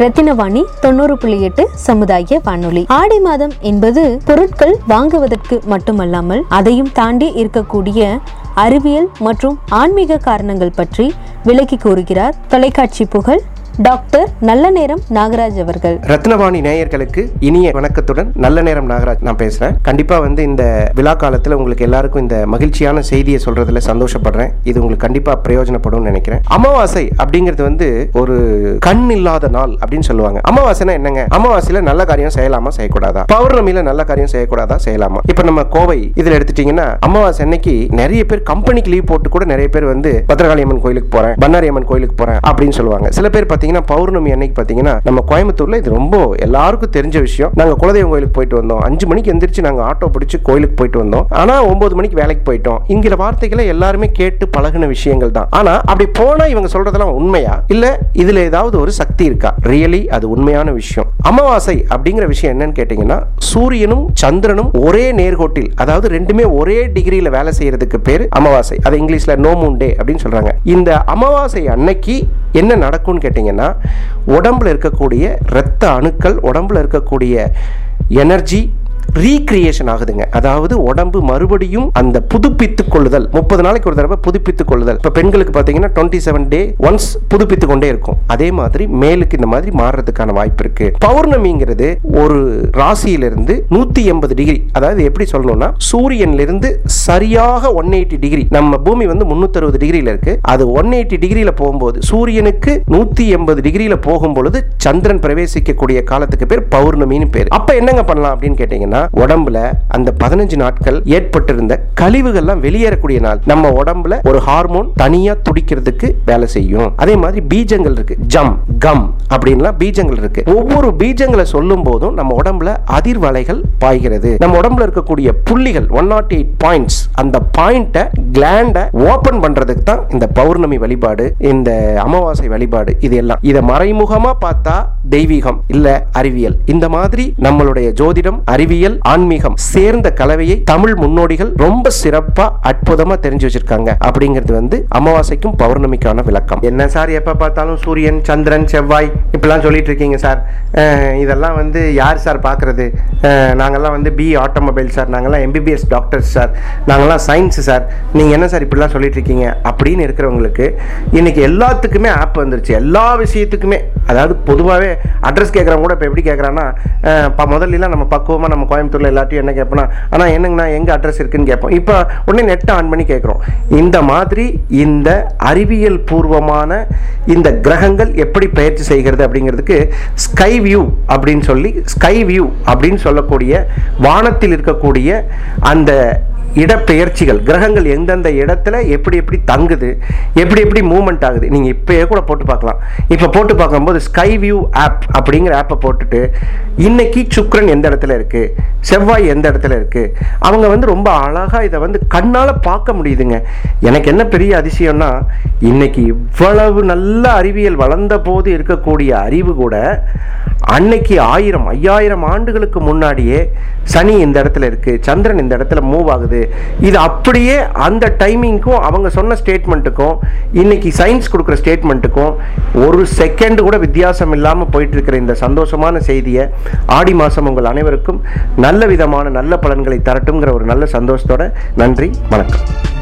ரத்தினவாணி தொண்ணூறு புள்ளி எட்டு சமுதாய வானொலி. ஆடி மாதம் என்பது பொருட்கள் வாங்குவதற்கு மட்டுமல்லாமல் அதையும் தாண்டி இருக்கக்கூடிய அறிவியல் மற்றும் ஆன்மீக காரணங்கள் பற்றி விளக்கி கூறுகிறார். தொலைக்காட்சி புகழ் டாக்டர் நல்ல நேரம் நாகராஜ் அவர்கள். ரத்னவாணி நேயர்களுக்கு இனிய வணக்கத்துடன் நல்ல நேரம் நாகராஜ் நான் பேசுறேன். கண்டிப்பா வந்து இந்த விழா காலத்துல உங்களுக்கு எல்லாருக்கும் இந்த மகிழ்ச்சியான செய்தியை சொல்றதுல சந்தோஷப்படுறேன். இது உங்களுக்கு கண்டிப்பா பிரயோஜனப்படும் நினைக்கிறேன். அமாவாசை அப்படிங்கிறது வந்து ஒரு கண் இல்லாத நாள் அப்படின்னு சொல்லுவாங்க. அமாவாசைனா என்னங்க? அமாவாசையில நல்ல காரியம் செய்யலாமா செய்யக்கூடாதா? பௌர்ணமியில நல்ல காரியம் செய்யக்கூடாதா செய்யலாமா? இப்ப நம்ம கோவை இதுல எடுத்துட்டீங்கன்னா அமாவாசை அன்னைக்கு நிறைய பேர் கம்பெனிக்கு லீவ் போட்டு கூட நிறைய பேர் வந்து பத்திரகாளி அம்மன் கோயிலுக்கு போறேன் பண்ணாரி அம்மன் கோயிலுக்கு போறேன் அப்படின்னு சொல்லுவாங்க. சில பேர் பார்த்தீங்கன்னா பார்த்தீங்கன்னா பௌர்ணமி அன்னைக்கு பார்த்தீங்கன்னா நம்ம கோயம்புத்தூரில் இது ரொம்ப எல்லாருக்கும் தெரிஞ்ச விஷயம். நாங்கள் குலதெய்வம் கோயிலுக்கு போயிட்டு வந்தோம். அஞ்சு மணிக்கு எந்திரிச்சு நாங்கள் ஆட்டோ பிடிச்சி கோயிலுக்கு போயிட்டு வந்தோம். ஆனால் ஒம்பது மணிக்கு வேலைக்கு போயிட்டோம். இங்கிற வார்த்தைகளை எல்லாருமே கேட்டு பழகின விஷயங்கள் தான். ஆனால் அப்படி போனால் இவங்க சொல்றதெல்லாம் உண்மையா? இல்லை இதில் ஏதாவது ஒரு சக்தி இருக்கா? ரியலி அது உண்மையான விஷயம். அமாவாசை அப்படிங்கிற விஷயம் என்னன்னு கேட்டிங்கன்னா சூரியனும் சந்திரனும் ஒரே நேர்கோட்டில் அதாவது ரெண்டுமே ஒரே டிகிரியில் வேலை செய்யறதுக்கு பேர் அமாவாசை. அதை இங்கிலீஷில் நோ மூன் டே அப்படின்னு சொல்கிறாங்க இந்த அமாவாசை அன்னைக்கு என்ன நடக்கும்னு கேட்டிங்கன்னா உடம்பில் இருக்கக்கூடிய இரத்த அணுக்கள் உடம்புல இருக்கக்கூடிய எனர்ஜி ரீக்ரியேஷன் ஆகுதுங்க. அதாவது உடம்பு மறுபடியும் அந்த புதுப்பித்துக் கொள்ளுதல். முப்பது நாளைக்கு ஒரு தடவை புதுப்பித்துக் கொள்ளுதல். இப்போ பெண்களுக்கு பார்த்தீங்கன்னா டுவெண்ட்டி செவன் டே ஒன்ஸ் புதுப்பித்து கொண்டே இருக்கும். அதே மாதிரி மேலுக்கு இந்த மாதிரி மாறுறதுக்கான வாய்ப்பு இருக்கு. பௌர்ணமிங்கிறது ஒரு ராசியிலிருந்து நூத்தி எண்பது டிகிரி அதாவது எப்படி சொல்லணும்னா சூரியன்லிருந்து சரியாக ஒன் எயிட்டி டிகிரி நம்ம பூமி வந்து முன்னூத்தி அறுபது டிகிரியில இருக்கு. அது ஒன் எயிட்டி டிகிரியில போகும்போது சூரியனுக்கு நூத்தி எண்பது டிகிரியில போகும் பொழுது சந்திரன் பிரவேசிக்கக்கூடிய காலத்துக்கு பேர் பௌர்ணமின்னு பேர். அப்ப என்னங்க பண்ணலாம் அப்படின்னு கேட்டீங்கன்னா உடம்புல அந்த பதினஞ்சு நாட்கள் ஏற்பட்டிருந்த கழிவுகள்லாம் வெளியேறக்கூடிய நாள். நம்ம உடம்புல ஒரு ஹார்மோன் தனியா துடிக்கிறதுக்கு வேலை செய்யும். அதே மாதிரி பீஜங்கள் இருக்கு. ஜம் கம் அப்படின்லாம் பீஜங்கள் இருக்கு. ஒவ்வொரு பீஜங்களை சொல்லும் போதும் நம்ம உடம்புல அதிர்வலைகள் பாய்கிறது. நம்ம உடம்புல இருக்கக்கூடிய புள்ளிகள் ஒன் நாட் எயிட் பாயிண்ட்ஸ் அந்த பாயிண்ட்டை கிளாண்ட ஓபன் பண்றதுக்கு தான் இந்த பௌர்ணமி வழிபாடு இந்த அமாவாசை வழிபாடு இது எல்லாம். இதை மறைமுகமா பார்த்தா தெய்வீகம் இல்ல அறிவியல். இந்த மாதிரி நம்மளுடைய ஜோதிடம் அறிவியல் ஆன்மீகம் சேர்ந்த கலவையை தமிழ் முன்னோடிகள் ரொம்ப சிறப்பா அற்புதமா தெரிஞ்சு வச்சிருக்காங்க. அப்படிங்கிறது வந்து அமாவாசைக்கும் பௌர்ணமிக்கான விளக்கம். என்ன சார் எப்ப பார்த்தாலும் சூரியன் சந்திரன் செவ்வாய் இப்படிலாம் சொல்லிட்டு இருக்கீங்க சார். இதெல்லாம் வந்து யார் சார் பார்க்கறது அஹ், நாங்கெல்லாம் வந்து பி ஆட்டோமொபைல் சார். நாங்கெல்லாம் எம்பிபிஎஸ் டாக்டர்ஸ் சார். நாங்கெல்லாம் சயின்ஸ் சார். நீங்க என்ன சார் இப்படிலாம் சொல்லிட்டு இருக்கீங்க? அப்படின்னு இருக்கிறவங்களுக்கு இன்னைக்கு எல்லாத்துக்குமே ஆப் வந்துருச்சு. எல்லா விஷயத்துக்குமே அதாவது பொதுவாகவே அட்ரஸ் கேட்குறவங்க கூட இப்போ எப்படி கேட்குறான்னா முதல்லாம் நம்ம பக்குவமாக நம்ம கோயம்புத்தூரில் எல்லாத்தையும் என்ன கேட்போம்னா ஆனால் என்னங்கண்ணா எங்கே அட்ரஸ் இருக்குன்னு கேட்போம். இப்போ உடனே நெட்டை ஆன் பண்ணி கேட்குறோம் இந்த மாதிரி இந்த அறிவியல் பூர்வமான இந்த கிரகங்கள் எப்படி பயிற்சி செய்கிறது அப்படிங்கிறதுக்கு ஸ்கை வியூ அப்படின்னு சொல்லி ஸ்கை வியூ அப்படின்னு சொல்லக்கூடிய வானத்தில் இருக்கக்கூடிய அந்த இடப்பெயர்ச்சிகள் கிரகங்கள் எந்தெந்த இடத்துல எப்படி எப்படி தங்குது எப்படி எப்படி மூமெண்ட் ஆகுது நீங்கள் இப்போயே கூட போட்டு பார்க்கலாம். இப்போ போட்டு பார்க்கும்போது ஸ்கை வியூ ஆப் அப்படிங்கிற ஆப்பை போட்டுட்டு இன்னைக்கு சுக்ரன் எந்த இடத்துல இருக்கு செவ்வாய் எந்த இடத்துல இருக்கு அவங்க வந்து ரொம்ப அழகாக இதை வந்து கண்ணால் பார்க்க முடியுதுங்க. எனக்கு என்ன பெரிய அதிசயம்னா இன்னைக்கு இவ்வளவு நல்ல அறிவியல் வளர்ந்த போது இருக்கக்கூடிய அறிவு கூட அன்னைக்கு ஆயிரம் ஐயாயிரம் ஆண்டுகளுக்கு முன்னாடியே சனி இந்த இடத்துல இருக்கு சந்திரன் இந்த இடத்துல மூவ் ஆகுது. இது அப்படியே அந்த டைமிங்க்கும் அவங்க சொன்ன ஸ்டேட்மெண்ட்டுக்கும் இன்னைக்கு சயின்ஸ் கொடுக்குற ஸ்டேட்மெண்ட்டுக்கும் ஒரு செகண்ட் கூட வித்தியாசம் இல்லாமல் போயிட்டு இருக்கிற இந்த சந்தோஷமான செய்தியை ஆடி மாதம் உங்கள் அனைவருக்கும் நல்ல விதமான நல்ல பலன்களை தரட்டுங்கிற ஒரு நல்ல சந்தோஷத்தோட நன்றி வணக்கம்.